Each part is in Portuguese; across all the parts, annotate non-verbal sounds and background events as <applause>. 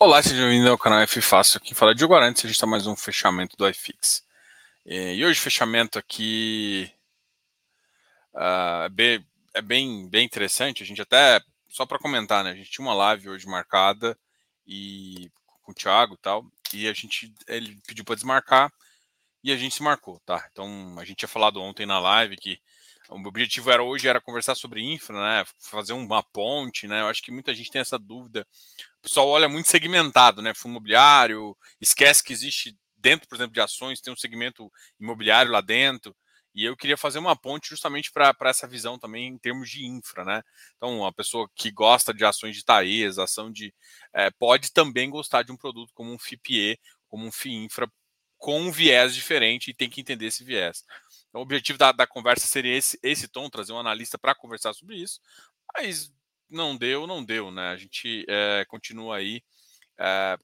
Olá, seja bem-vindo ao canal F Fácil. Aqui fala Diogo Arantes, a gente está mais um fechamento do iFix. E hoje fechamento aqui uh, é bem, bem interessante. A gente até, só para comentar, né? A gente tinha uma live hoje marcada e com o Thiago e tal, e a gente, ele pediu para desmarcar e a gente se marcou, tá? Então, a gente tinha falado ontem na live que o objetivo era hoje era conversar sobre infra, né? Fazer uma ponte, né? Eu acho que muita gente tem essa dúvida. O pessoal olha muito segmentado, né? Fundo imobiliário, esquece que existe dentro, por exemplo, de ações, tem um segmento imobiliário lá dentro. E eu queria fazer uma ponte justamente para essa visão também em termos de infra, né? Então, uma pessoa que gosta de ações de TAES, ação de. É, pode também gostar de um produto como um FIPE, como um FIINFRA, com um viés diferente e tem que entender esse viés. Então, o objetivo da, da conversa seria esse, esse tom, trazer um analista para conversar sobre isso, mas não deu, não deu, né? A gente é, continua aí é,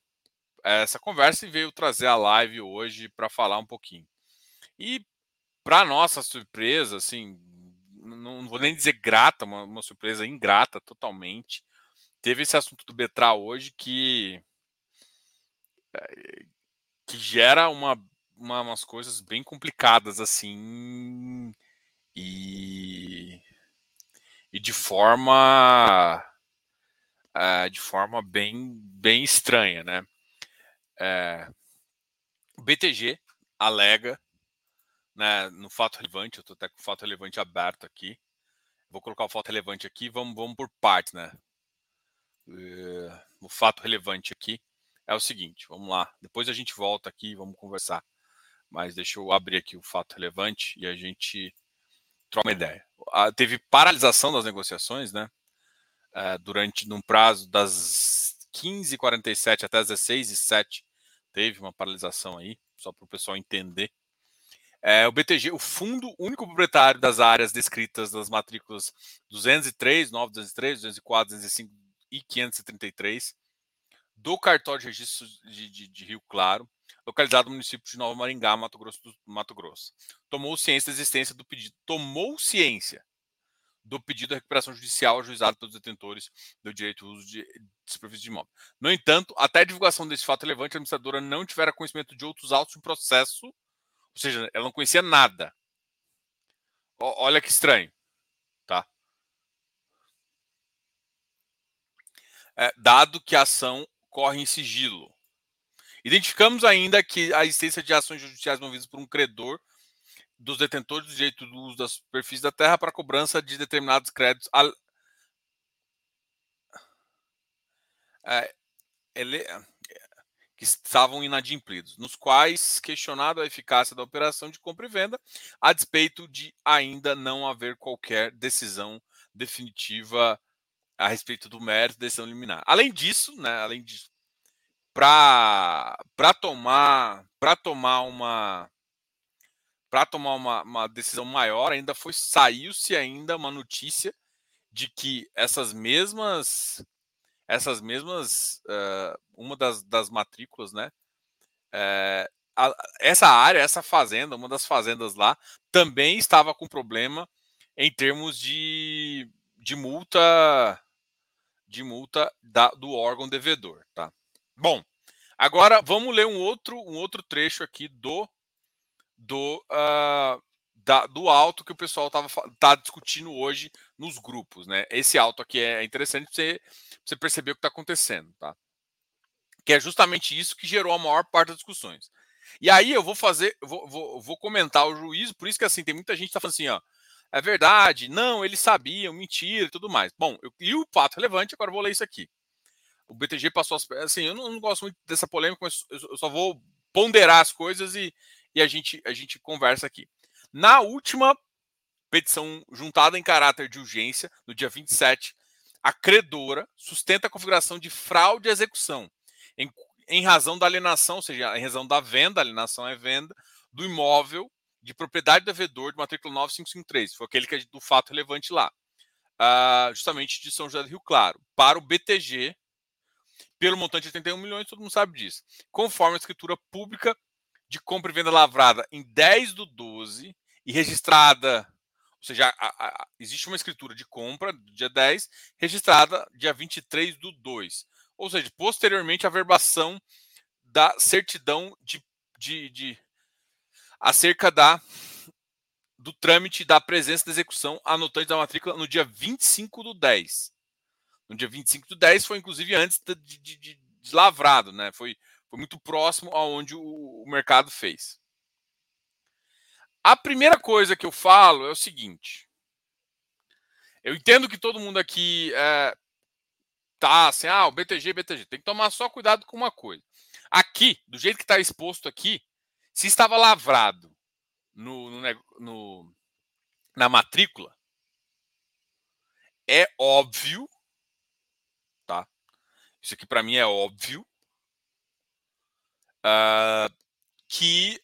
essa conversa e veio trazer a live hoje para falar um pouquinho. E para nossa surpresa, assim, não vou nem dizer grata, uma, uma, surpresa ingrata totalmente. Teve esse assunto do Betral hoje que eh, que gera uma uma, umas coisas bem complicadas assim e, e de forma é, de forma bem bem estranha, né? É, o BTG alega né, no fato relevante, eu estou até com o fato relevante aberto aqui. Vou colocar o fato relevante aqui, vamos, vamos por partes, né? Uh, o fato relevante aqui é o seguinte, vamos lá. Depois a gente volta aqui e vamos conversar mas deixa eu abrir aqui o fato relevante e a gente troca uma ideia. Ah, teve paralisação das negociações, né? Uh, durante num prazo das 15h47 até as 16h07 teve uma paralisação aí, só para o pessoal entender. É, o BTG, o fundo único proprietário das áreas descritas das matrículas 203, 9, 203, 204, 205 e 533 do cartório de registro de, de, de Rio Claro, localizado no município de Nova Maringá, Mato Grosso do Mato Grosso. Tomou ciência da existência do pedido, tomou ciência do pedido de recuperação judicial ajuizado pelos detentores do direito de uso de desprovido de imóvel. No entanto, até a divulgação desse fato relevante, a administradora não tivera conhecimento de outros autos de processo, ou seja, ela não conhecia nada. O, olha que estranho, tá? É, dado que a ação corre em sigilo. Identificamos ainda que a existência de ações judiciais movidas por um credor dos detentores do direito do uso das superfícies da terra para cobrança de determinados créditos é, ele, que estavam inadimplidos, nos quais questionado a eficácia da operação de compra e venda, a despeito de ainda não haver qualquer decisão definitiva a respeito do mérito da decisão liminar. Além disso, né, além disso, para tomar para tomar uma para tomar uma, uma, decisão maior, ainda foi saiu-se ainda uma notícia de que essas mesmas essas mesmas uh, uma das, das matrículas, né? Uh, a, essa área, essa fazenda, uma das fazendas lá, também estava com problema em termos de, de multa de multa da, do órgão devedor, tá? Bom, agora vamos ler um outro, um outro trecho aqui do do, uh, da, do alto que o pessoal estava tá discutindo hoje nos grupos, né? Esse alto aqui é interessante você, você perceber o que está acontecendo, tá? Que é justamente isso que gerou a maior parte das discussões. E aí eu vou fazer, vou, vou, vou comentar o juízo, por isso que assim, tem muita gente que está falando assim, ó, é verdade, não, eles sabiam, mentira e tudo mais. Bom, eu, e o fato relevante, agora eu vou ler isso aqui. O BTG passou as. Assim, eu não, não gosto muito dessa polêmica, mas eu só vou ponderar as coisas e, e a, gente, a gente conversa aqui. Na última petição juntada em caráter de urgência, no dia 27, a credora sustenta a configuração de fraude à execução, em, em razão da alienação, ou seja, em razão da venda, alienação é venda, do imóvel de propriedade do devedor de matrícula 9553, foi aquele que é do fato relevante lá, uh, justamente de São José do Rio Claro, para o BTG, pelo montante de 81 milhões, todo mundo sabe disso, conforme a escritura pública de compra e venda lavrada em 10 do 12 e registrada, ou seja, a, a, existe uma escritura de compra dia 10, registrada dia 23 do 2. ou seja, posteriormente a verbação da certidão de, de, de acerca da do trâmite da presença da execução anotante da matrícula no dia 25 do 10. No dia 25 do 10 foi inclusive antes de, de, de, de lavrado, né? Foi, foi muito próximo aonde o, o mercado fez. A primeira coisa que eu falo é o seguinte. Eu entendo que todo mundo aqui é, tá assim, ah, o BTG, BTG. Tem que tomar só cuidado com uma coisa. Aqui, do jeito que está exposto aqui, se estava lavrado no, no, no, na matrícula, é óbvio, tá? Isso aqui para mim é óbvio, uh, que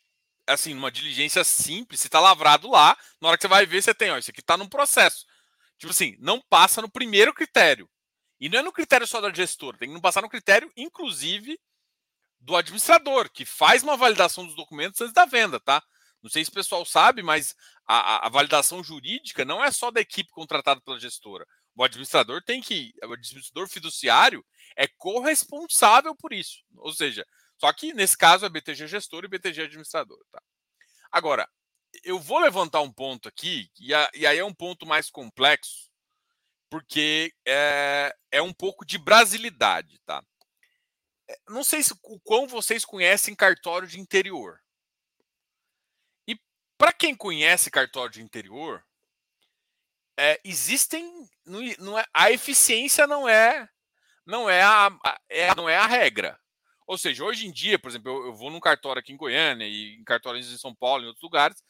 assim, numa diligência simples, se está lavrado lá, na hora que você vai ver, você tem, ó, isso aqui está num processo. Tipo assim, não passa no primeiro critério. E não é no critério só da gestora, tem que não passar no critério, inclusive, do administrador, que faz uma validação dos documentos antes da venda, tá? Não sei se o pessoal sabe, mas a, a, validação jurídica não é só da equipe contratada pela gestora. O administrador tem que. O administrador fiduciário é corresponsável por isso. Ou seja, só que nesse caso é BTG gestor e BTG administrador. Tá? Agora, eu vou levantar um ponto aqui, e, a, e aí é um ponto mais complexo, porque é, é um pouco de brasilidade, tá? Não sei se, o quão vocês conhecem cartório de interior. E para quem conhece cartório de interior, é, existem. Não, não é, a eficiência não é não é a, é, não é a regra. Ou seja, hoje em dia, por exemplo, eu, eu vou num cartório aqui em Goiânia e em cartórios em São Paulo, em outros lugares,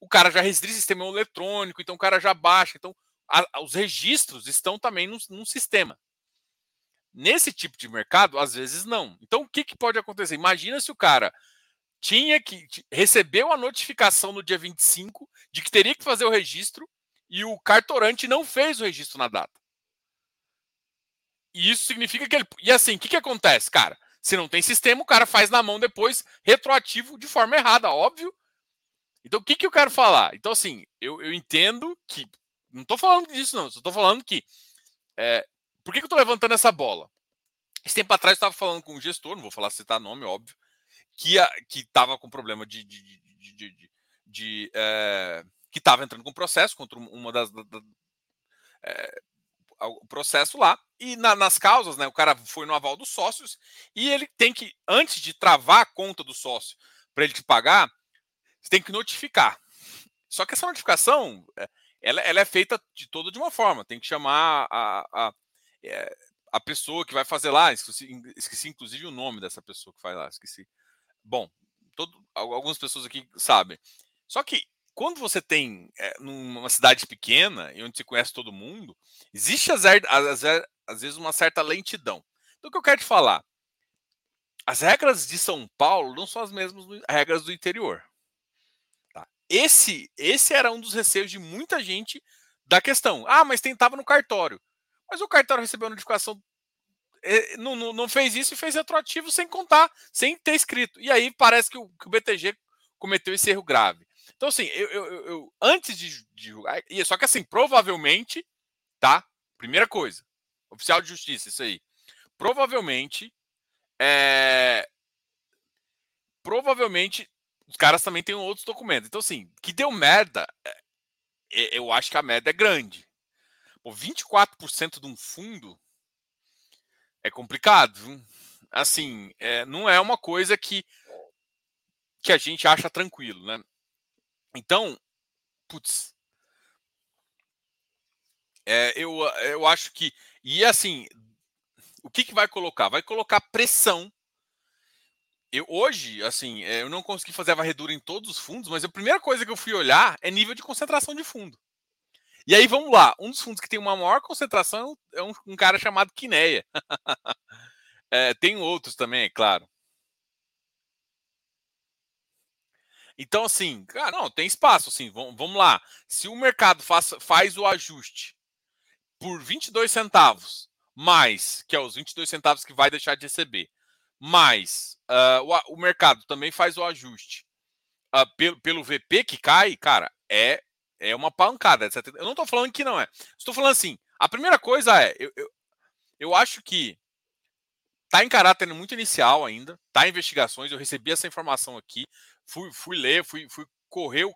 o cara já restringe o sistema eletrônico, então o cara já baixa. Então, a, os registros estão também num, num, sistema. Nesse tipo de mercado, às vezes não. Então, o que, que pode acontecer? Imagina se o cara tinha que recebeu a notificação no dia 25 de que teria que fazer o registro e o cartorante não fez o registro na data. E isso significa que ele. E assim, o que, que acontece, cara? Se não tem sistema, o cara faz na mão depois, retroativo, de forma errada, óbvio. Então, o que, que eu quero falar? Então, assim, eu, eu entendo que. Não estou falando disso, não. Estou falando que. É, por que, que eu estou levantando essa bola? Esse tempo atrás eu estava falando com um gestor, não vou falar citar nome, óbvio, que estava com problema de. de, de, de, de é, que estava entrando com processo contra uma das. Da, da, é, o processo lá e na, nas causas, né, o cara foi no aval dos sócios e ele tem que, antes de travar a conta do sócio para ele te pagar, você tem que notificar. Só que essa notificação, é, ela, ela é feita de toda de uma forma. Tem que chamar a, a, é, a pessoa que vai fazer lá. Esqueci, esqueci, inclusive o nome dessa pessoa que faz lá. Esqueci. Bom, todo, algumas pessoas aqui sabem. Só que quando você tem é, numa cidade pequena e onde se conhece todo mundo, existe às, às, vezes uma certa lentidão. Então, o que eu quero te falar? As regras de São Paulo não são as mesmas regras do interior. Tá? Esse, esse era um dos receios de muita gente da questão. Ah, mas tentava no cartório. Mas o cartório recebeu a notificação, eh, não, não, não fez isso e fez retroativo sem contar, sem ter escrito. E aí parece que o, que o BTG cometeu esse erro grave. Então, assim, eu, eu, eu antes de, de julgar. Só que, assim, provavelmente, tá? Primeira coisa, oficial de justiça, isso aí. Provavelmente, é, provavelmente, os caras também têm outros documentos. Então, assim, que deu merda, é, eu acho que a merda é grande. Pô, 24% de um fundo é complicado? Assim, é, não é uma coisa que, que a gente acha tranquilo, né? Então, putz. É, eu, eu acho que. E assim, o que, que vai colocar? Vai colocar pressão. Eu, hoje, assim, é, eu não consegui fazer a varredura em todos os fundos, mas a primeira coisa que eu fui olhar é nível de concentração de fundo. E aí vamos lá, um dos fundos que tem uma maior concentração é um, um cara chamado Quineia. <laughs> é, tem outros também, é claro. Então, assim, cara, não, tem espaço, assim, vamos, vamos lá. Se o mercado faz, faz o ajuste por 22 centavos, mais, que é os 22 centavos que vai deixar de receber, mais uh, o, o, mercado também faz o ajuste uh, pelo, pelo VP que cai, cara, é, é uma pancada. Eu não estou falando que não é. Estou falando assim, a primeira coisa é, eu, eu, eu acho que tá em caráter muito inicial ainda, tá em investigações. Eu recebi essa informação aqui, fui, fui ler, fui, fui correr,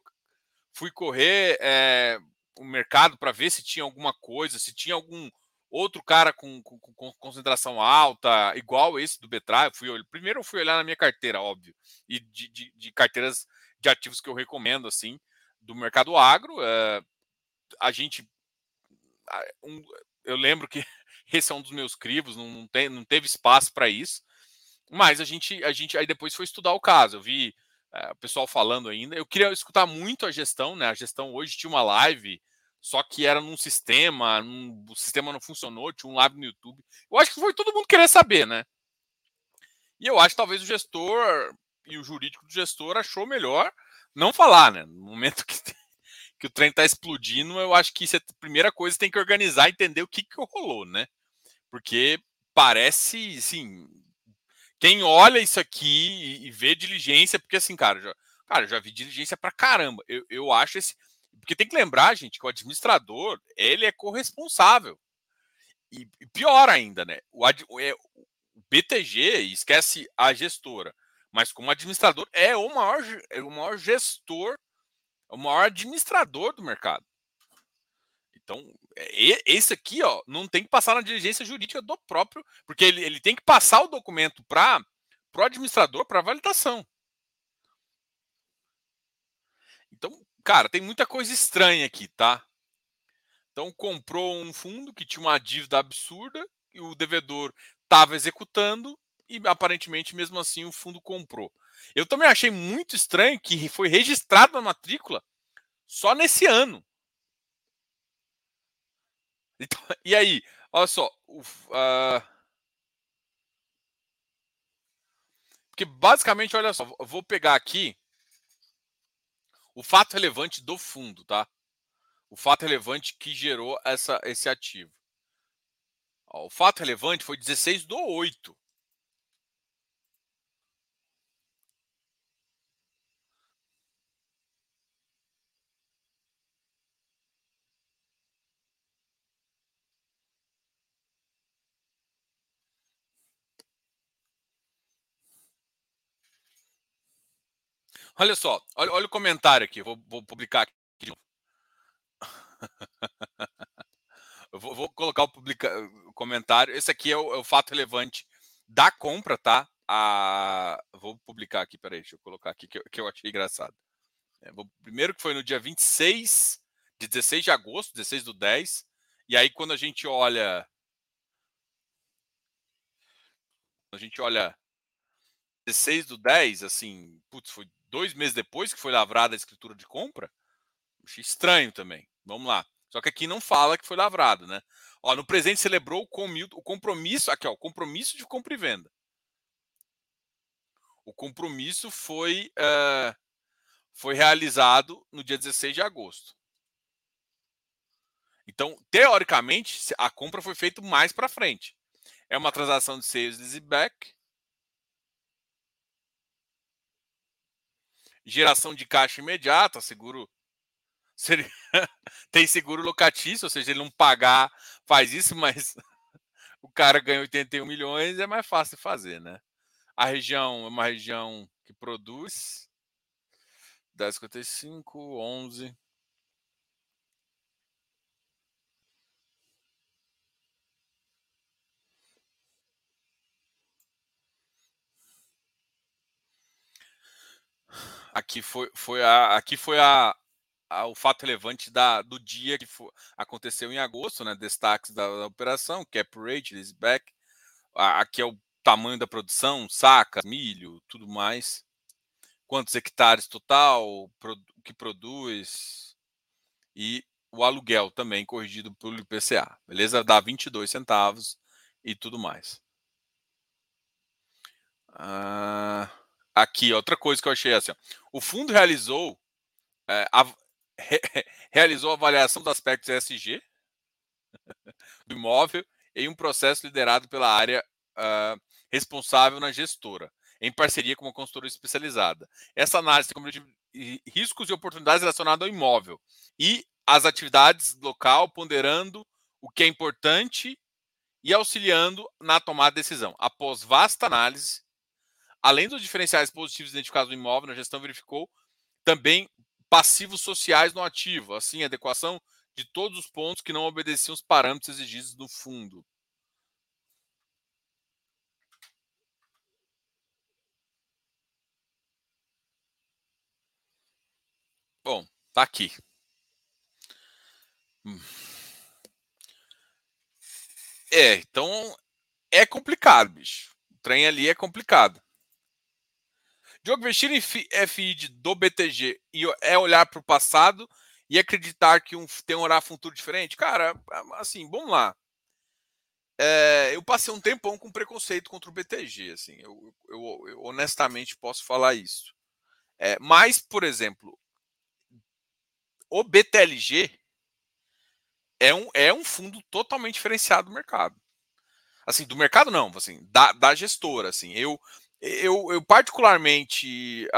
fui correr é, o mercado para ver se tinha alguma coisa, se tinha algum outro cara com, com, com concentração alta, igual esse do Betray. Fui, primeiro eu fui olhar na minha carteira, óbvio, e de, de, de carteiras de ativos que eu recomendo, assim, do mercado agro. É, a gente. Um, eu lembro que <laughs> esse é um dos meus crivos, não, tem, não teve espaço para isso. Mas a gente, a gente aí depois foi estudar o caso. Eu vi é, o pessoal falando ainda. Eu queria escutar muito a gestão, né? A gestão hoje tinha uma live, só que era num sistema, num, o sistema não funcionou, tinha um live no YouTube. Eu acho que foi todo mundo querer saber, né? E eu acho que talvez o gestor e o jurídico do gestor achou melhor não falar, né? No momento que, <laughs> que o trem está explodindo, eu acho que isso é a primeira coisa tem que organizar, entender o que, que rolou, né? Porque parece, sim, quem olha isso aqui e, vê diligência, porque assim, cara, já, cara, já vi diligência pra caramba. Eu, eu acho esse. Porque tem que lembrar, gente, que o administrador, ele é corresponsável. E, pior ainda, né? O, é, o BTG, esquece a gestora, mas como administrador, é o maior, é o maior gestor, o maior administrador do mercado. Então, esse aqui, ó, não tem que passar na diligência jurídica do próprio, porque ele, ele tem que passar o documento para o administrador para validação. Então, cara, tem muita coisa estranha aqui, tá? Então, comprou um fundo que tinha uma dívida absurda e o devedor estava executando e aparentemente mesmo assim o fundo comprou. Eu também achei muito estranho que foi registrado na matrícula só nesse ano. Então, <laughs> e aí, olha só, uh... porque basicamente, olha só, vou pegar aqui o fato relevante do fundo, tá? O fato relevante que gerou essa, esse ativo. o fato relevante foi 16 do 8. Olha só, olha, olha o comentário aqui, vou, vou publicar aqui <laughs> vou, vou colocar o, publica, o, comentário. Esse aqui é o, é o, fato relevante da compra, tá? A, vou publicar aqui, peraí, deixa eu colocar aqui que eu, que eu achei engraçado. É, vou, primeiro que foi no dia 26, de 16 de agosto, 16 do 10. E aí, quando a gente olha. A gente olha 16 do 10, assim, putz, foi dois meses depois que foi lavrada a escritura de compra, achei estranho também. Vamos lá. Só que aqui não fala que foi lavrado, né? Ó, no presente celebrou o compromisso, aqui ó, o compromisso de compra e venda. O compromisso foi, uh, foi realizado no dia 16 de agosto. Então, teoricamente, a compra foi feita mais para frente. É uma transação de sales e geração de caixa imediata, seguro. <laughs> Tem seguro locatício, ou seja, ele não pagar, faz isso, mas <laughs> o cara ganha 81 milhões, é mais fácil de fazer, né? A região é uma região que produz 10,55, 11. Aqui foi, foi, a, aqui foi a, a, o fato relevante da, do dia que foi, aconteceu em agosto, né? Destaques da, da operação, cap rate, leaseback. Aqui é o tamanho da produção, sacas, milho, tudo mais. Quantos hectares total, o que produz. E o aluguel também corrigido pelo IPCA. Beleza? Dá 22 centavos e tudo mais. Ah aqui, outra coisa que eu achei assim, ó, o fundo realizou é, a, <laughs> re, realizou a avaliação dos aspectos ESG do imóvel em um processo liderado pela área uh, responsável na gestora, em parceria com uma consultora especializada. Essa análise tem como riscos e oportunidades relacionados ao imóvel e as atividades local, ponderando o que é importante e auxiliando na tomada de decisão. Após vasta análise, além dos diferenciais positivos identificados no imóvel, a gestão verificou também passivos sociais no ativo, assim, adequação de todos os pontos que não obedeciam os parâmetros exigidos no fundo. Bom, tá aqui. Hum. É, então é complicado, bicho. O trem ali é complicado. Diogo, investir em FI do BTG e é olhar para o passado e acreditar que um, tem um horário futuro diferente? Cara, assim, vamos lá. É, eu passei um tempão com preconceito contra o BTG, assim, eu, eu, eu honestamente posso falar isso. É, mas, por exemplo, o BTLG é um, é um fundo totalmente diferenciado do mercado. Assim, do mercado não, assim, da, da gestora, assim. Eu, eu, eu particularmente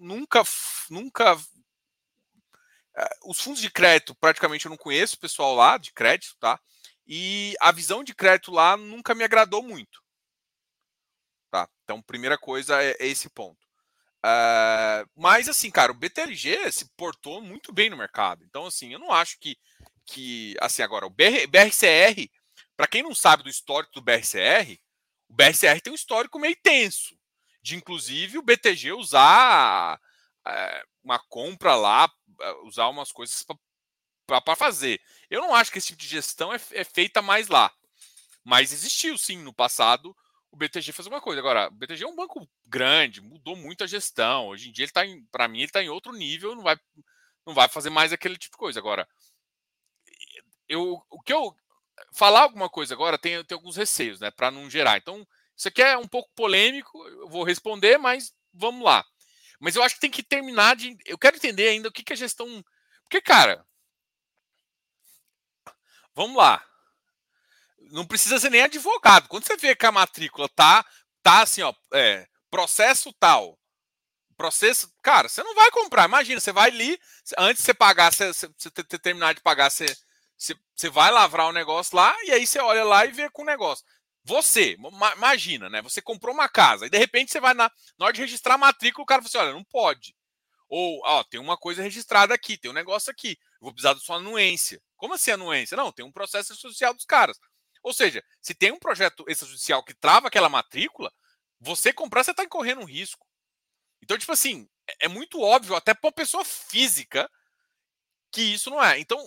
nunca, nunca ah, os fundos de crédito praticamente eu não conheço o pessoal lá de crédito, tá? E a visão de crédito lá nunca me agradou muito. Tá? Então, primeira coisa é, é esse ponto. Uh, mas assim, cara, o BTLG se portou muito bem no mercado. Então, assim, eu não acho que, que assim, agora, o BR, BRCR, para quem não sabe do histórico do BRCR, o BRCR tem um histórico meio tenso, de inclusive o BTG usar é, uma compra lá, usar umas coisas para fazer. Eu não acho que esse tipo de gestão é, é feita mais lá. Mas existiu sim no passado o BTG fazer uma coisa. Agora, o BTG é um banco grande, mudou muito a gestão. Hoje em dia ele está para mim ele está em outro nível, não vai não vai fazer mais aquele tipo de coisa. Agora, eu o que eu falar alguma coisa agora tem, tem alguns receios, né, para não gerar. Então, isso aqui é um pouco polêmico, eu vou responder, mas vamos lá. Mas eu acho que tem que terminar de eu quero entender ainda o que que a gestão porque cara, vamos lá não precisa ser nem advogado. Quando você vê que a matrícula tá, tá assim, ó, é, processo tal, processo, cara, você não vai comprar. Imagina, você vai ali, antes de você pagar, você, você, você terminar de pagar, você, você, vai lavrar o negócio lá e aí você olha lá e vê com o negócio. Você, imagina, né? Você comprou uma casa e de repente você vai na, na hora de registrar a matrícula, o cara fala assim: olha, não pode. Ou, ó, tem uma coisa registrada aqui, tem um negócio aqui, eu vou precisar da sua anuência. Como assim anuência? Não, tem um processo social dos caras. Ou seja, se tem um projeto extrajudicial que trava aquela matrícula, você comprar, você está incorrendo um risco. Então, tipo assim, é, é muito óbvio, até para uma pessoa física, que isso não é. Então,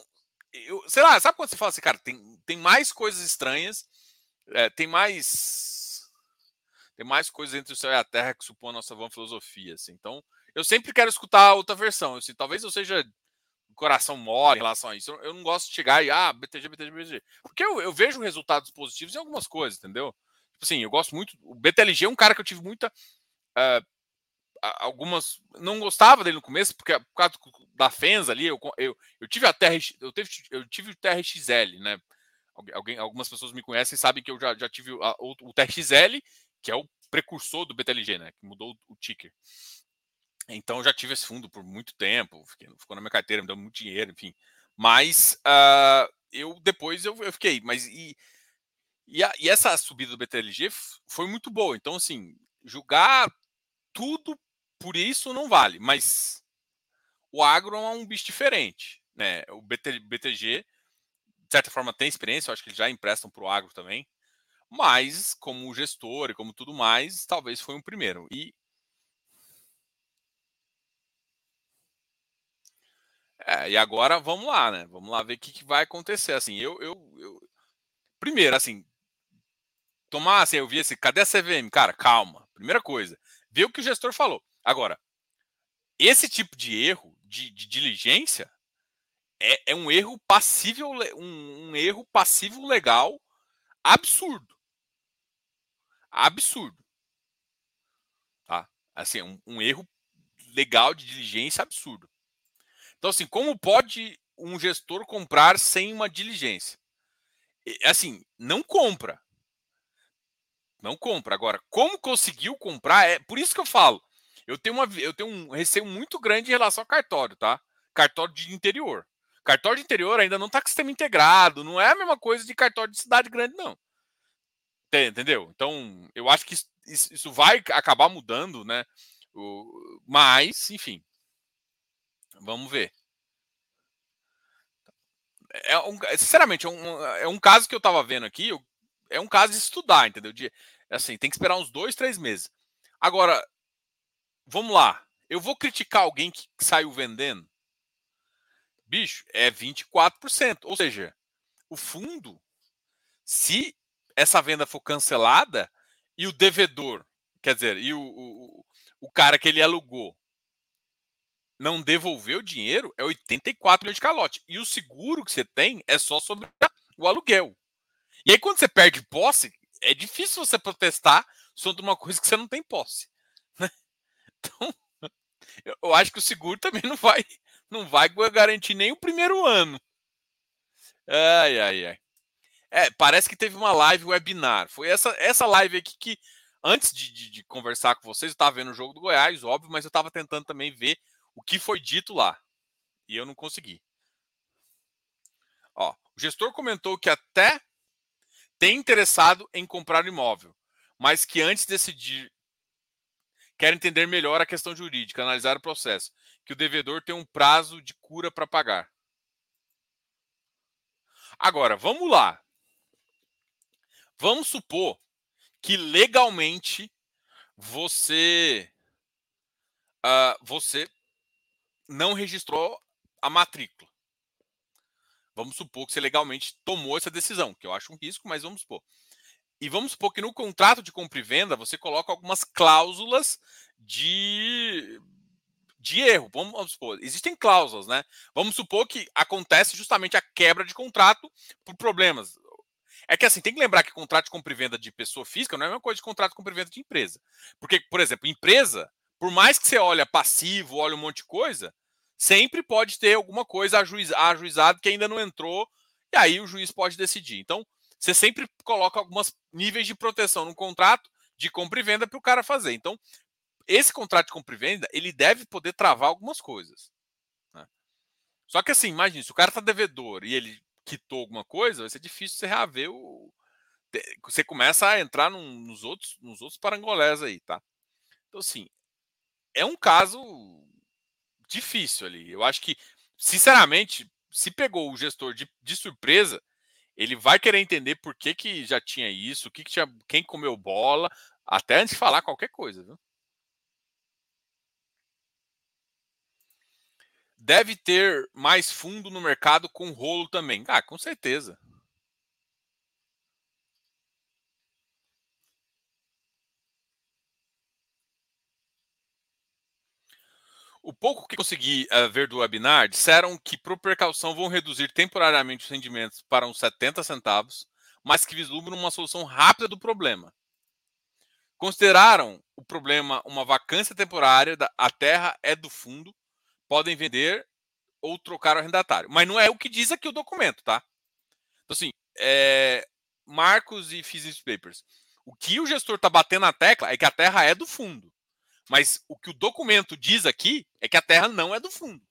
eu, sei lá, sabe quando você fala assim, cara, tem, tem mais coisas estranhas, é, tem mais. Tem mais coisas entre o céu e a terra que supõe a nossa vã filosofia. Assim. Então, eu sempre quero escutar outra versão. Assim, talvez eu seja coração mole em relação a isso. Eu não gosto de chegar e, ah, BTG, BTG, BTG. Porque eu, eu vejo resultados positivos em algumas coisas, entendeu? Tipo assim, eu gosto muito. O BTLG é um cara que eu tive muita. Uh, algumas. Não gostava dele no começo, porque por causa da Fenza ali, eu, eu, eu tive a TR, eu, teve, eu tive o TRXL, né? Alguém, algumas pessoas me conhecem sabem que eu já, já tive a, o, o TRXL, que é o precursor do BTLG, né? Que mudou o ticker. Então já tive esse fundo por muito tempo, fiquei, ficou na minha carteira, me deu muito dinheiro, enfim. Mas uh, eu depois eu, eu, fiquei, mas e, e, a, e, essa subida do BTLG foi muito boa. Então, assim, julgar tudo por isso não vale, mas o agro é um bicho diferente. Né? O BT, BTG, de certa forma, tem experiência, eu acho que eles já emprestam para o agro também, mas como gestor e como tudo mais, talvez foi um primeiro. E É, e agora vamos lá, né? Vamos lá ver o que, que vai acontecer. Assim, eu, eu, eu, Primeiro, assim. Tomar, assim, eu vi esse. Cadê a CVM? Cara, calma. Primeira coisa. Ver o que o gestor falou. Agora, esse tipo de erro de, de diligência é, é, um erro passível, um, um erro passivo legal absurdo. Absurdo. Tá? Assim, um, um erro legal de diligência absurdo. Então, assim, como pode um gestor comprar sem uma diligência? Assim, não compra. Não compra. Agora, como conseguiu comprar? É por isso que eu falo. Eu tenho, uma, eu tenho um receio muito grande em relação ao cartório, tá? Cartório de interior. Cartório de interior ainda não está com sistema integrado, não é a mesma coisa de cartório de cidade grande, não. Entendeu? Então, eu acho que isso, isso vai acabar mudando, né? O, mas, enfim, vamos ver. É um, sinceramente, é um, é um caso que eu estava vendo aqui, é um caso de estudar, entendeu? De, assim, tem que esperar uns dois, três meses. Agora, vamos lá. Eu vou criticar alguém que saiu vendendo? Bicho, é 24%. Ou seja, o fundo, se essa venda for cancelada e o devedor, quer dizer, e o, o, o cara que ele alugou não devolveu o dinheiro, é 84 milhões de calote. E o seguro que você tem é só sobre o aluguel. E aí, quando você perde posse, é difícil você protestar sobre uma coisa que você não tem posse. Então, eu acho que o seguro também não vai, não vai garantir nem o primeiro ano. Ai, ai, ai. É, parece que teve uma live webinar. Foi essa, essa live aqui que, antes de, de, de conversar com vocês, eu estava vendo o jogo do Goiás, óbvio, mas eu estava tentando também ver o que foi dito lá. E eu não consegui. Ó, o gestor comentou que até tem interessado em comprar imóvel, mas que antes de decidir quer entender melhor a questão jurídica, analisar o processo, que o devedor tem um prazo de cura para pagar. Agora, vamos lá. Vamos supor que legalmente você uh, você não registrou a matrícula. Vamos supor que você legalmente tomou essa decisão, que eu acho um risco, mas vamos supor. E vamos supor que no contrato de compra e venda você coloca algumas cláusulas de, de erro. Vamos supor, existem cláusulas, né? Vamos supor que acontece justamente a quebra de contrato por problemas. É que assim, tem que lembrar que contrato de compra e venda de pessoa física não é a mesma coisa de contrato de compra e venda de empresa. Porque, por exemplo, empresa, por mais que você olhe passivo, olhe um monte de coisa, sempre pode ter alguma coisa ajuizado que ainda não entrou, e aí o juiz pode decidir. Então, você sempre coloca alguns níveis de proteção no contrato de compra e venda para o cara fazer. Então, esse contrato de compra e venda, ele deve poder travar algumas coisas. Né? Só que assim, imagine, se o cara está devedor e ele quitou alguma coisa, vai ser difícil você reaver o. Você começa a entrar num, nos, outros, nos outros parangolés aí, tá? Então, assim, é um caso difícil ali. Eu acho que, sinceramente, se pegou o gestor de, de surpresa, ele vai querer entender por que, que já tinha isso, que, que tinha, quem comeu bola, até antes de falar qualquer coisa. Viu? Deve ter mais fundo no mercado com rolo também. Ah, com certeza. O pouco que consegui uh, ver do webinar disseram que, por precaução, vão reduzir temporariamente os rendimentos para uns 70 centavos, mas que vislumbram uma solução rápida do problema. Consideraram o problema uma vacância temporária, da, a terra é do fundo, podem vender ou trocar o arrendatário. Mas não é o que diz aqui o documento, tá? Então, assim, é, Marcos e Physics Papers. O que o gestor está batendo na tecla é que a terra é do fundo. Mas o que o documento diz aqui é que a terra não é do fundo.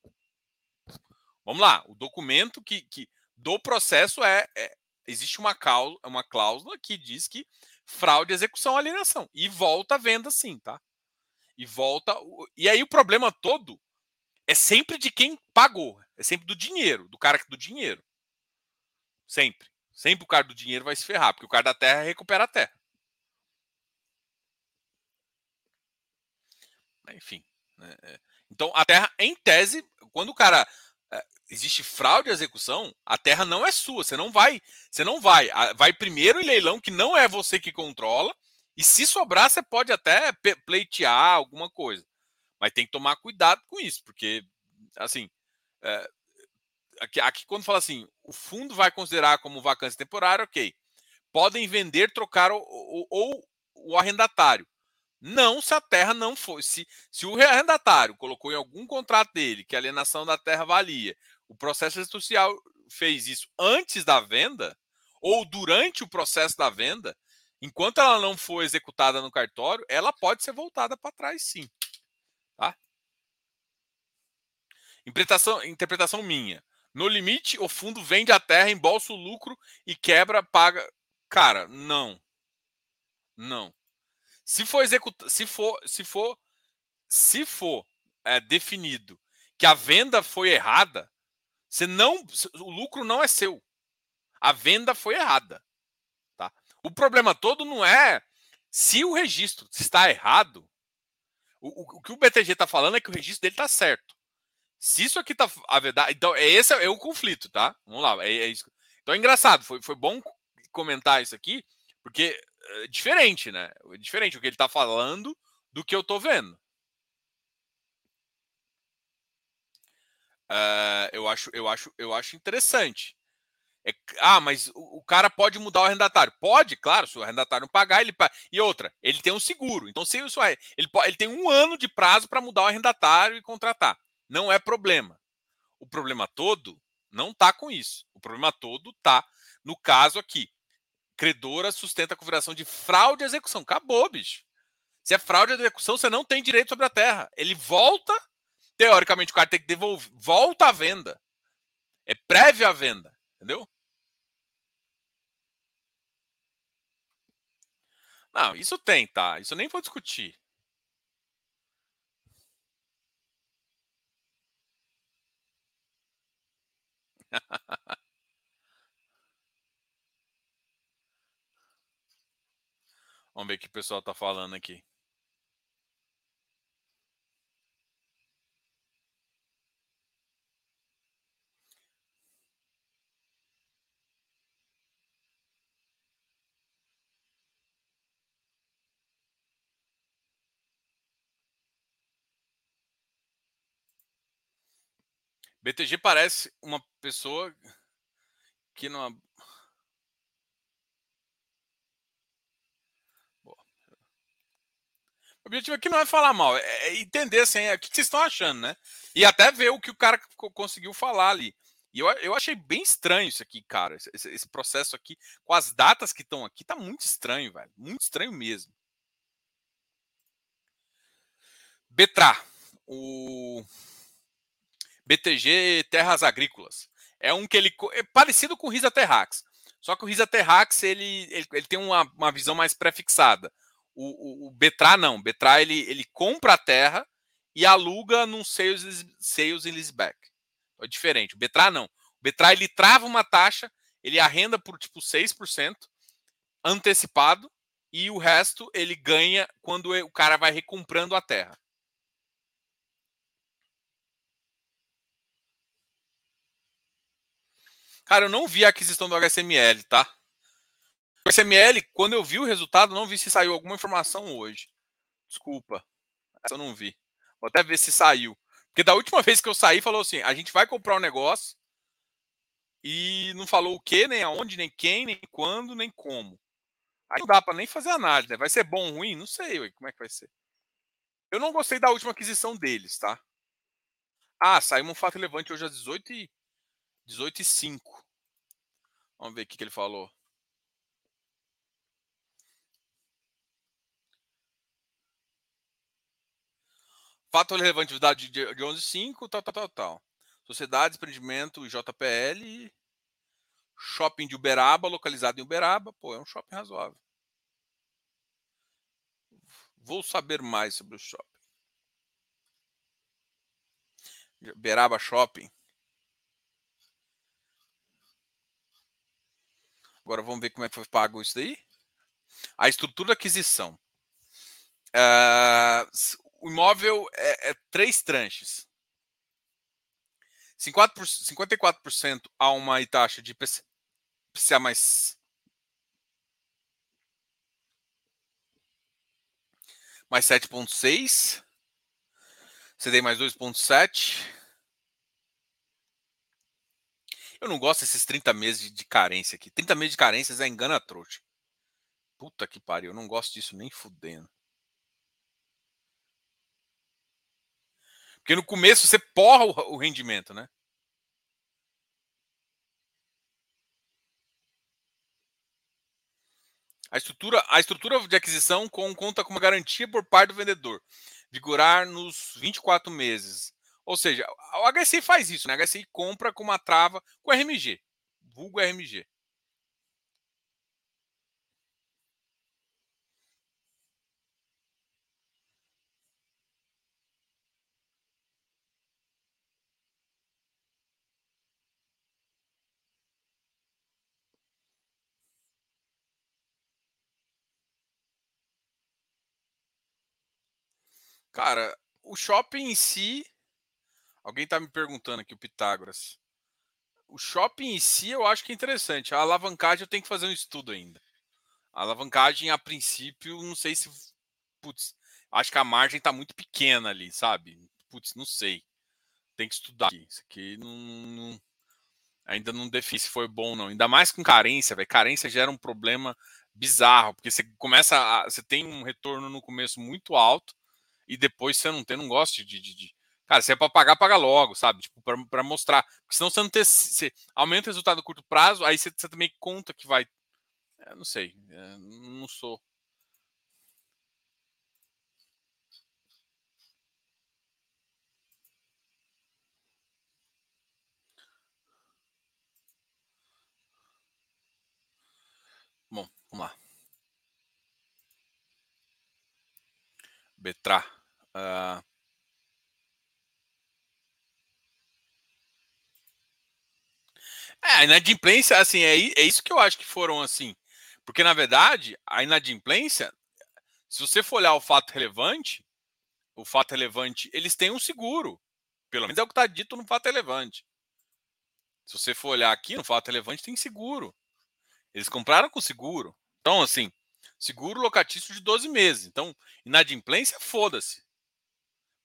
Vamos lá, o documento que, que do processo é, é existe uma cláusula, uma cláusula que diz que fraude, execução, alienação e volta a venda sim, tá? E volta e aí o problema todo é sempre de quem pagou, é sempre do dinheiro, do cara do dinheiro. Sempre. Sempre o cara do dinheiro vai se ferrar, porque o cara da terra recupera a terra. Enfim. Né? É. Então, a terra, em tese, quando o cara. É, existe fraude à execução, a terra não é sua. Você não vai. Você não vai. Vai primeiro em leilão, que não é você que controla. E se sobrar, você pode até pleitear alguma coisa. Mas tem que tomar cuidado com isso, porque, assim. É, aqui, aqui, quando fala assim, o fundo vai considerar como vacância temporária, ok. Podem vender, trocar ou, ou, ou o arrendatário. Não se a terra não foi. Se, se o arrendatário colocou em algum contrato dele que a alienação da terra valia, o processo social fez isso antes da venda ou durante o processo da venda, enquanto ela não for executada no cartório, ela pode ser voltada para trás sim. Tá? Interpretação, interpretação minha. No limite, o fundo vende a terra, embolsa o lucro e quebra, paga. Cara, não. Não. Se for executar, se for, se for, se for é, definido que a venda foi errada, você não, o lucro não é seu. A venda foi errada. Tá? O problema todo não é se o registro está errado. O, o, o que o BTG está falando é que o registro dele está certo. Se isso aqui tá a verdade, então é esse é o conflito, tá? Vamos lá, é, é isso. Então é engraçado, foi, foi bom comentar isso aqui, porque é diferente, né? É diferente o que ele tá falando do que eu tô vendo. Uh, eu acho, eu acho, eu acho interessante. É, ah, mas o, o, cara pode mudar o arrendatário. Pode, claro, se o arrendatário não pagar, ele paga. E outra, ele tem um seguro. Então, se isso é, ele, ele tem um ano de prazo para mudar o arrendatário e contratar não é problema. O problema todo não está com isso. O problema todo está no caso aqui. Credora sustenta a configuração de fraude à execução. Acabou, bicho. Se é fraude à execução, você não tem direito sobre a terra. Ele volta, teoricamente o cara tem que devolver, volta à venda. É prévia à venda, entendeu? Não, isso tem, tá? Isso eu nem vou discutir. <laughs> Vamos ver o que o pessoal está falando aqui. BTG parece uma pessoa que não. O objetivo aqui não é falar mal, é, é entender assim, é, o que vocês estão achando, né? E até ver o que o cara conseguiu falar ali. E eu, eu achei bem estranho isso aqui, cara. Esse, esse processo aqui, com as datas que estão aqui, tá muito estranho, velho. Muito estranho mesmo. Betra, o BTG Terras Agrícolas. É um que ele é parecido com o Risa Terrax. Só que o Risa Terrax ele, ele, ele tem uma, uma visão mais prefixada. O, o, o Betra não. O Betra ele, ele compra a terra e aluga num sales, sales e leaseback. É diferente. O Betra não. O Betra ele trava uma taxa, ele arrenda por tipo 6% antecipado e o resto ele ganha quando o cara vai recomprando a terra. Cara, eu não vi a aquisição do HSML, tá? O HSML, quando eu vi o resultado, não vi se saiu alguma informação hoje. Desculpa. Eu não vi. Vou até ver se saiu. Porque da última vez que eu saí, falou assim: a gente vai comprar um negócio e não falou o que, nem aonde, nem quem, nem quando, nem como. Aí não dá para nem fazer análise, né? Vai ser bom ou ruim? Não sei ué, como é que vai ser. Eu não gostei da última aquisição deles, tá? Ah, saiu um fato relevante hoje às 18 e 18 e 5. Vamos ver o que, que ele falou. Fato relevante de, de 11 5, tal, tal, tal, tal. Sociedade, empreendimento, JPL, shopping de Uberaba, localizado em Uberaba. Pô, é um shopping razoável. Vou saber mais sobre o shopping. Uberaba Shopping. Agora vamos ver como é que foi pago isso daí. A estrutura de aquisição. Uh, o imóvel é, é três tranches. 54% a uma taxa de IPCA mais mais 7.6, CDI mais 2.7 Eu não gosto desses 30 meses de carência aqui. 30 meses de carências é engana trouxa. Puta que pariu, eu não gosto disso nem fudendo. Porque no começo você porra o rendimento, né? A estrutura, a estrutura de aquisição com, conta com uma garantia por parte do vendedor, vigorar nos 24 meses, Ou seja, o HSI faz isso, né? O HSI compra com uma trava com RMG, vulgo RMG. Cara, o shopping em si. Alguém está me perguntando aqui, o Pitágoras. O shopping em si eu acho que é interessante. A alavancagem eu tenho que fazer um estudo ainda. A alavancagem, a princípio, não sei se. Putz, acho que a margem está muito pequena ali, sabe? Putz, não sei. Tem que estudar aqui. Isso aqui não, não, ainda não define se foi bom ou não. Ainda mais com carência, velho. Carência gera um problema bizarro, porque você começa a, você tem um retorno no começo muito alto e depois você não tem, não gosta de, de, de... Cara, se é para pagar, paga logo, sabe? Tipo, para mostrar. Porque senão você não ter. Você aumenta o resultado a curto prazo, aí você, você também conta que vai. Eu não sei. não sou. Bom, vamos lá. Betra. Uh... É, a inadimplência, assim, é, é isso que eu acho que foram assim. Porque, na verdade, a inadimplência, se você for olhar o fato relevante, o fato relevante, eles têm um seguro. Pelo menos é o que está dito no fato relevante. Se você for olhar aqui no fato relevante, tem seguro. Eles compraram com seguro. Então, assim, seguro locatício de 12 meses. Então, inadimplência, foda-se.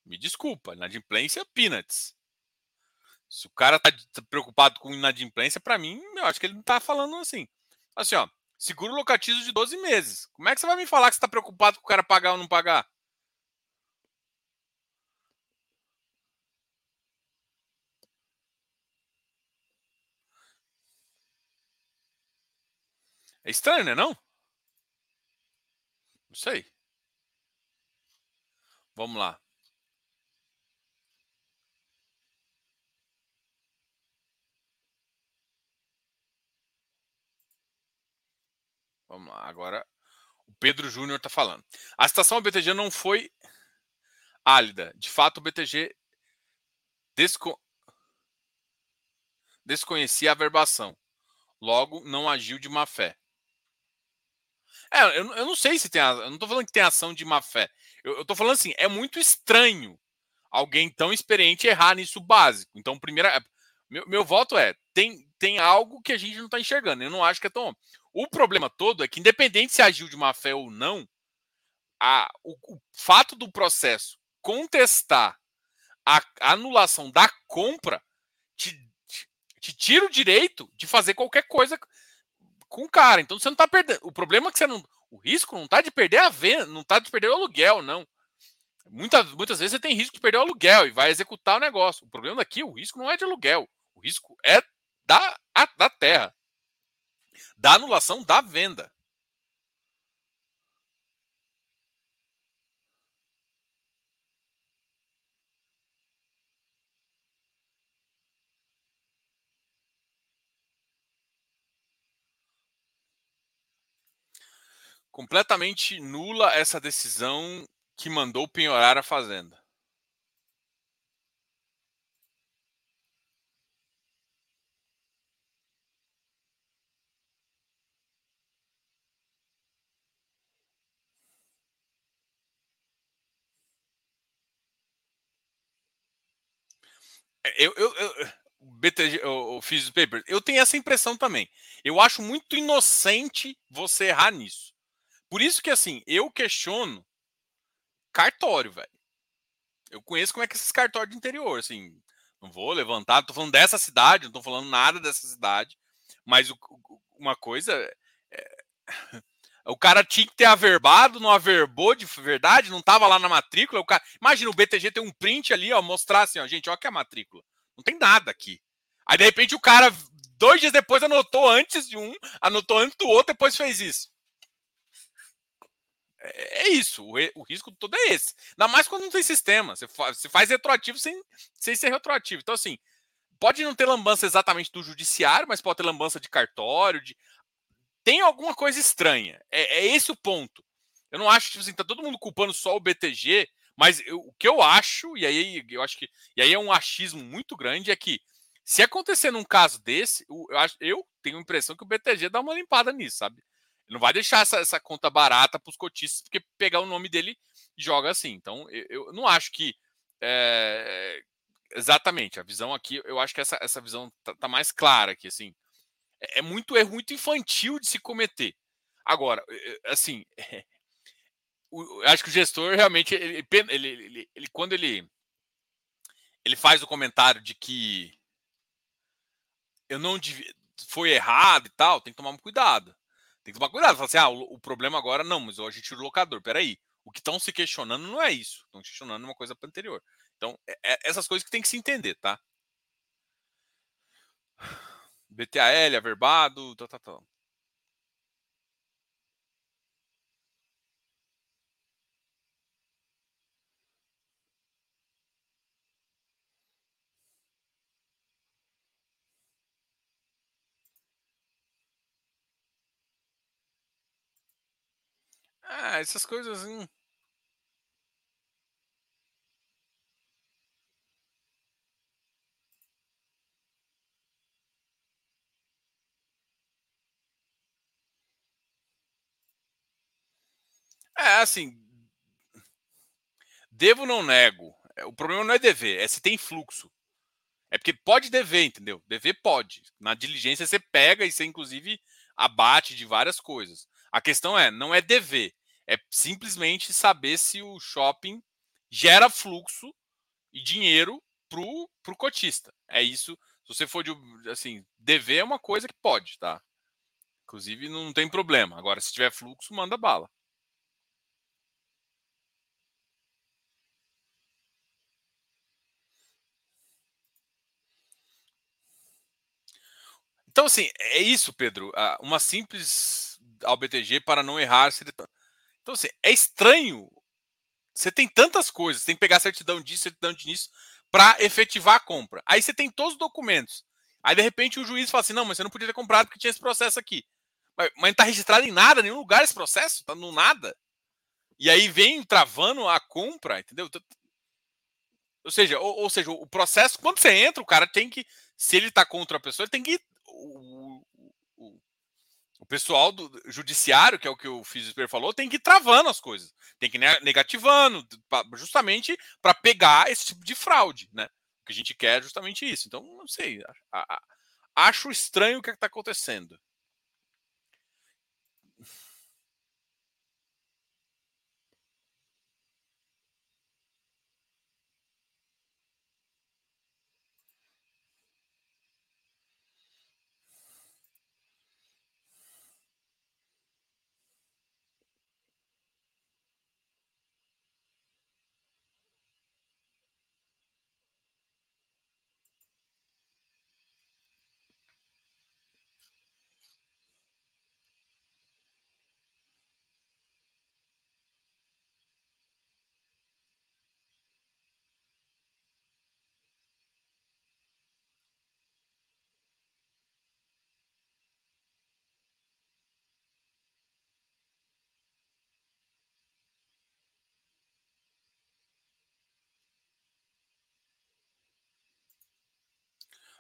Me desculpa, inadimplência, peanuts. Se o cara tá, tá preocupado com inadimplência, para mim, eu acho que ele não tá falando assim. Assim, ó, seguro locatício de 12 meses. Como é que você vai me falar que você tá preocupado com o cara pagar ou não pagar? É estranho, né? Não? Não sei. Vamos lá. Vamos lá. Agora, o Pedro Júnior está falando. A situação do BTG não foi álida. De fato, o BTG desco... desconhecia a verbação. Logo, não agiu de má fé. É, eu, eu não sei se tem. Eu não estou falando que tem ação de má fé. Eu, estou falando assim, é muito estranho alguém tão experiente errar nisso básico. Então, primeira. É, meu, meu voto é: tem, tem algo que a gente não está enxergando. Eu não acho que é tão. O problema todo é que, independente se agiu de má fé ou não, a, o, o fato do processo contestar a, a anulação da compra te, te, te tira o direito de fazer qualquer coisa com o cara. Então você não está perdendo. O problema é que você não. O risco não está de perder a venda, não está de perder o aluguel, não. Muitas, muitas vezes você tem risco de perder o aluguel e vai executar o negócio. O problema daqui, o risco não é de aluguel. O risco é da, a, da terra. Da anulação da venda. Completamente nula essa decisão que mandou penhorar a fazenda. Eu, eu, eu, BTG, eu, fiz o paper. Eu tenho essa impressão também. Eu acho muito inocente você errar nisso. Por isso que, assim, eu questiono cartório, velho. Eu conheço como é que é esses cartórios de interior, assim. Não vou levantar, tô falando dessa cidade, não tô falando nada dessa cidade. Mas o, uma coisa. É, <laughs> o cara tinha que ter averbado, não averbou de verdade, não tava lá na matrícula. O cara, imagina o BTG ter um print ali, ó, mostrar assim, ó, gente, ó que é a matrícula. Não tem nada aqui. Aí de repente o cara, dois dias depois, anotou antes de um, anotou antes do outro, depois fez isso. É, é isso, o, o, risco todo é esse. Ainda mais quando não tem sistema. Você faz, você faz retroativo sem, sem ser retroativo. Então, assim, pode não ter lambança exatamente do judiciário, mas pode ter lambança de cartório, de. Tem alguma coisa estranha. É, é esse o ponto. Eu não acho que tipo assim, tá todo mundo culpando só o BTG, mas eu, o que eu acho, e aí eu acho que. E aí é um achismo muito grande, é que se acontecer num caso desse, eu, eu, eu tenho a impressão que o BTG dá uma limpada nisso, sabe? Ele não vai deixar essa, essa conta barata para os cotistas, porque pegar o nome dele joga assim. Então, eu, eu não acho que. É, exatamente, a visão aqui, eu acho que essa, essa visão tá, tá mais clara aqui, assim. É, é muito erro muito infantil de se cometer. Agora, assim, é, <laughs> o, acho que o gestor realmente, ele, ele, ele, ele, quando ele, ele faz o comentário de que eu não devia, foi errado e tal, tem que tomar um cuidado. Tem que tomar cuidado. Falar assim, ah, o, o problema agora não, mas hoje tira o locador. Peraí. O que estão se questionando não é isso. Estão questionando uma coisa anterior. Então, é, é, essas coisas que tem que se entender, tá? <sighs> BTAL, averbado, tal, tal, tal. Ah, essas coisas. Hum. É, assim. Devo não nego. É, o problema não é dever, é se tem fluxo. É porque pode dever, entendeu? Dever pode. Na diligência você pega e você, inclusive, abate de várias coisas. A questão é, não é dever. É simplesmente saber se o shopping gera fluxo e dinheiro para o cotista. É isso. Se você for de assim, dever é uma coisa que pode, tá? Inclusive não tem problema. Agora, se tiver fluxo, manda bala. Então, assim, é isso, Pedro. Uma simples ao BTG para não errar. Então, assim, é estranho. Você tem tantas coisas, tem que pegar certidão disso, certidão disso, para efetivar a compra. Aí você tem todos os documentos. Aí, de repente, o juiz fala assim: não, mas você não podia ter comprado porque tinha esse processo aqui. Mas, mas não está registrado em nada, em nenhum lugar esse processo, está no nada. E aí vem travando a compra, entendeu? Ou seja, ou, ou, seja, o processo, quando você entra, o cara tem que, se ele está contra a pessoa, ele tem que. O, pessoal do judiciário, que é o que o Fisper falou, tem que ir travando as coisas, tem que ir negativando, justamente para pegar esse tipo de fraude, né? O que a gente quer é justamente isso. Então, não sei, acho estranho o que é está acontecendo.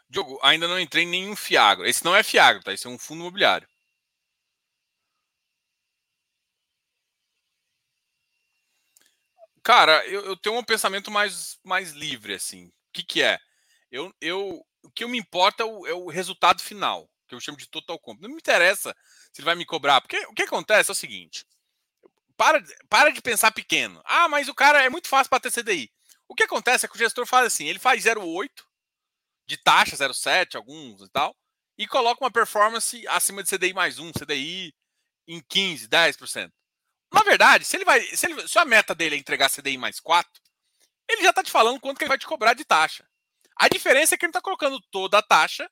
Diogo, ainda não entrei em nenhum Fiagro. Esse não é Fiagro, tá? Esse é um fundo imobiliário. Cara, eu, eu tenho um pensamento mais, mais livre, assim. O que, que é? Eu, eu, o que eu me importa é o, é o resultado final, que eu chamo de total comp. Não me interessa se ele vai me cobrar, porque o que acontece é o seguinte: para, para de pensar pequeno. Ah, mas o cara é muito fácil para ter CDI. O que acontece é que o gestor faz assim: ele faz 0,8 de taxa 0,7, alguns e tal, e coloca uma performance acima de CDI mais um, CDI em 15, 10%. Na verdade, se ele vai. Se, ele, se a meta dele é entregar CDI mais 4, ele já está te falando quanto que ele vai te cobrar de taxa. A diferença é que ele está colocando toda a taxa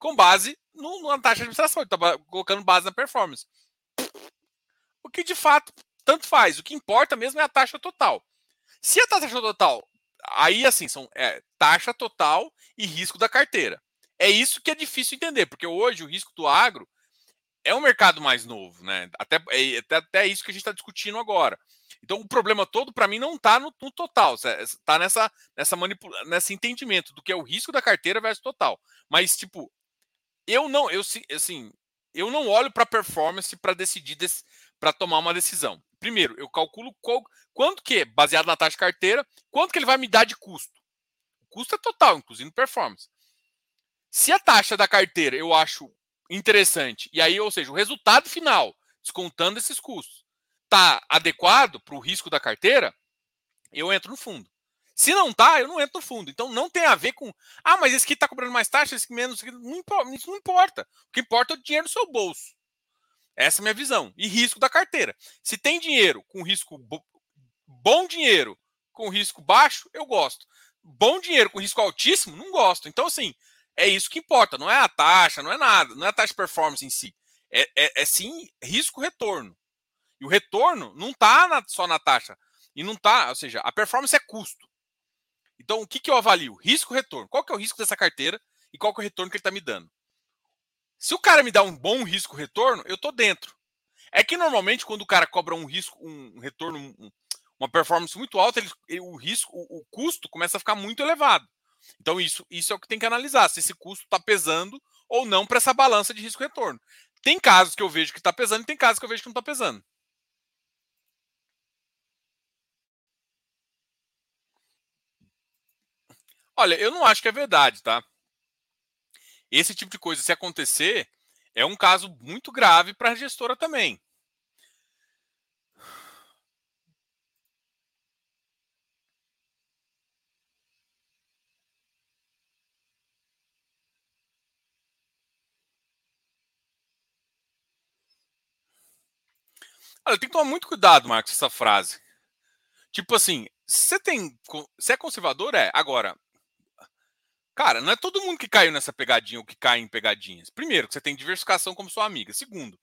com base no, na taxa de administração, ele está colocando base na performance. O que de fato tanto faz. O que importa mesmo é a taxa total. Se a taxa total, aí assim, são é, taxa total e risco da carteira. É isso que é difícil entender, porque hoje o risco do agro é um mercado mais novo, né? Até, é, até, até isso que a gente está discutindo agora. Então o problema todo para mim não está no, no, total, está nessa nessa manipula nesse entendimento do que é o risco da carteira versus total. Mas tipo, eu não, eu assim, eu não olho para performance para decidir para tomar uma decisão. Primeiro, eu calculo qual, quanto que, baseado na taxa de carteira, quanto que ele vai me dar de custo. O custo é total, inclusive performance. Se a taxa da carteira eu acho interessante, e aí, ou seja, o resultado final, descontando esses custos, está adequado para o risco da carteira, eu entro no fundo. Se não tá, eu não entro no fundo. Então não tem a ver com. Ah, mas esse aqui está cobrando mais taxa, esse aqui menos. Isso não importa. O que importa é o dinheiro no seu bolso. Essa é a minha visão. E risco da carteira. Se tem dinheiro com risco. Bo... Bom dinheiro com risco baixo, eu gosto. Bom dinheiro com risco altíssimo, não gosto. Então, assim, é isso que importa. Não é a taxa, não é nada. Não é a taxa de performance em si. É, é, é sim risco-retorno. E o retorno não está só na taxa. E não está, ou seja, a performance é custo. Então, o que, que eu avalio? Risco-retorno. Qual que é o risco dessa carteira e qual que é o retorno que ele está me dando? Se o cara me dá um bom risco-retorno, eu estou dentro. É que normalmente, quando o cara cobra um risco, um retorno, um, uma performance muito alta, ele, ele, o risco, o, o, custo começa a ficar muito elevado. Então, isso, isso é o que tem que analisar, se esse custo está pesando ou não para essa balança de risco-retorno. Tem casos que eu vejo que está pesando e tem casos que eu vejo que não está pesando. Olha, eu não acho que é verdade, tá? Esse tipo de coisa, se acontecer, é um caso muito grave para a gestora também. Olha, tem que tomar muito cuidado, Marcos, essa frase. Tipo assim, você tem. Você é conservador? É. Agora, Cara, não é todo mundo que caiu nessa pegadinha ou que cai em pegadinhas. Primeiro, que você tem diversificação como sua amiga. Segundo,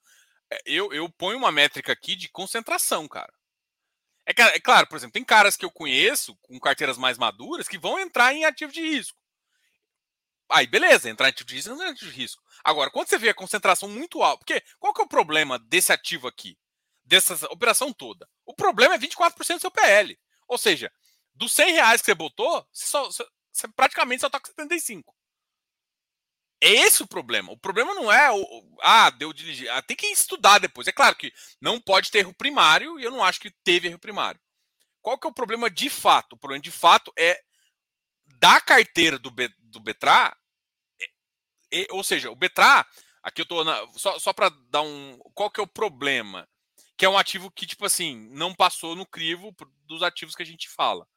é, eu, eu ponho uma métrica aqui de concentração, cara. É, é claro, por exemplo, tem caras que eu conheço com carteiras mais maduras que vão entrar em ativo de risco. Aí, beleza, entrar em ativo de risco não é ativo de risco. Agora, quando você vê a concentração muito alta, porque qual que é o problema desse ativo aqui? Dessa operação toda? O problema é 24% do seu PL. Ou seja, dos 100 reais que você botou, você só, você praticamente só tá com 75. É esse o problema. O problema não é o. Ah, deu dirigir. Ah, tem que estudar depois. É claro que não pode ter erro primário e eu não acho que teve erro primário. Qual que é o problema de fato? O problema de fato é da carteira do, do Betra. É, é, ou seja, o Betra. Aqui eu tô. Na, só só para dar um. Qual que é o problema? Que é um ativo que, tipo assim, não passou no crivo dos ativos que a gente fala.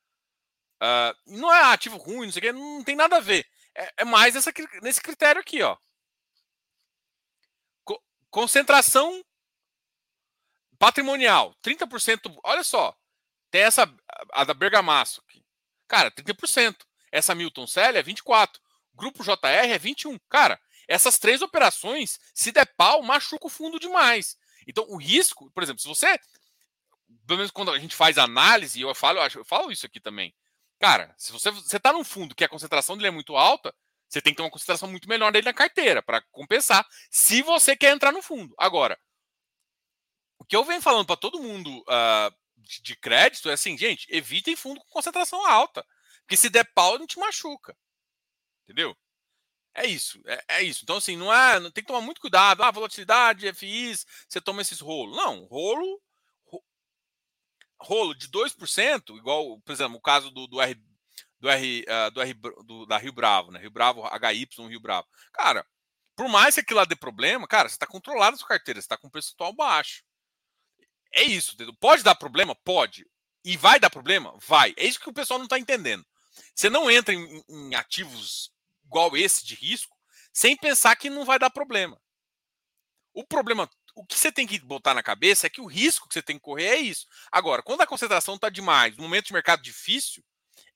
Uh, não é ativo ruim, não sei o que, não tem nada a ver. É, é mais essa, nesse critério aqui, ó. Co concentração patrimonial, 30%. Olha só, tem essa, a da Bergamasso aqui. Cara, 30%. Essa Milton Célia é 24%. Grupo JR é 21%. Cara, essas três operações, se der pau, machuca o fundo demais. Então, o risco, por exemplo, se você. Pelo menos quando a gente faz análise, eu falo, eu falo isso aqui também. Cara, se você você está num fundo que a concentração dele é muito alta, você tem que ter uma concentração muito menor dele na carteira para compensar, se você quer entrar no fundo. Agora, o que eu venho falando para todo mundo uh, de, de, crédito é assim, gente, evitem fundo com concentração alta, porque se der pau, não te machuca. Entendeu? É isso, é, é, isso. Então, assim, não é. Não, tem que tomar muito cuidado. Ah, volatilidade, FIs, você toma esses rolos. Não, rolo rolo de 2%, igual, por exemplo, o caso do, do R do R, uh, do R do, da Rio Bravo, né? Rio Bravo, HY, Rio Bravo. Cara, por mais que aquilo lá dê problema, cara, você está controlado a sua carteira, você está com o percentual baixo. É isso, entendeu? Pode dar problema? Pode. E vai dar problema? Vai. É isso que o pessoal não está entendendo. Você não entra em, em ativos igual esse de risco sem pensar que não vai dar problema. O problema o que você tem que botar na cabeça é que o risco que você tem que correr é isso. Agora, quando a concentração está demais, no momento de mercado difícil,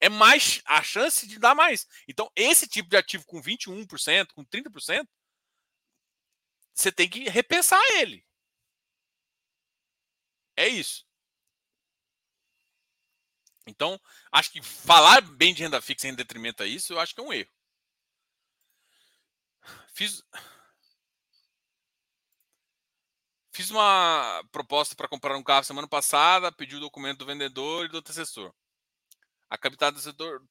é mais a chance de dar mais. Então, esse tipo de ativo com 21%, com 30%, você tem que repensar ele. É isso. Então, acho que falar bem de renda fixa em detrimento a isso, eu acho que é um erro. Fiz, fiz uma proposta para comprar um carro semana passada, pedi o documento do vendedor e do antecessor. A capital do setor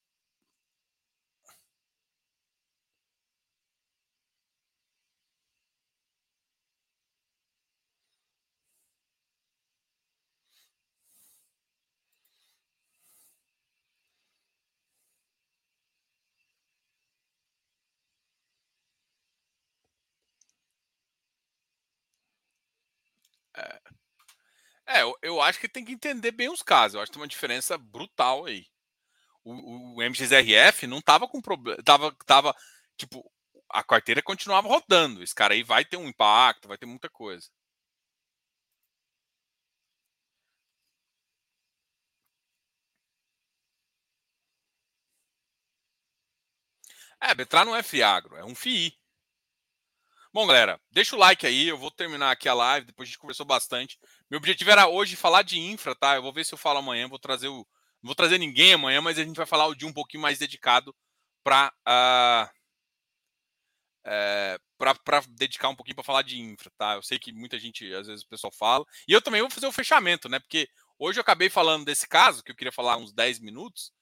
É, é eu, eu, acho que tem que entender bem os casos. Eu acho que tem uma diferença brutal aí. O, o MXRF não tava com problema. Tava, tava, tipo, a carteira continuava rodando. Esse cara aí vai ter um impacto, vai ter muita coisa. É, Betrar não é Fiagro, é um FII. Bom, galera, deixa o like aí. Eu vou terminar aqui a live. Depois a gente conversou bastante. Meu objetivo era hoje falar de infra, tá? Eu vou ver se eu falo amanhã. Vou trazer o. Não vou trazer ninguém amanhã, mas a gente vai falar de um pouquinho mais dedicado para uh, é, para dedicar um pouquinho para falar de infra, tá? Eu sei que muita gente, às vezes, o pessoal fala. E eu também vou fazer o fechamento, né? Porque hoje eu acabei falando desse caso, que eu queria falar uns 10 minutos,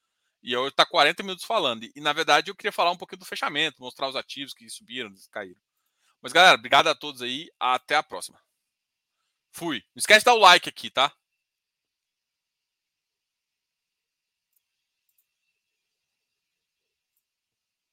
e eu tá 40 minutos falando. E, na verdade, eu queria falar um pouquinho do fechamento, mostrar os ativos que subiram, caíram. Mas, galera, obrigado a todos aí. Até a próxima. Fui. Não esquece de dar o like aqui, tá?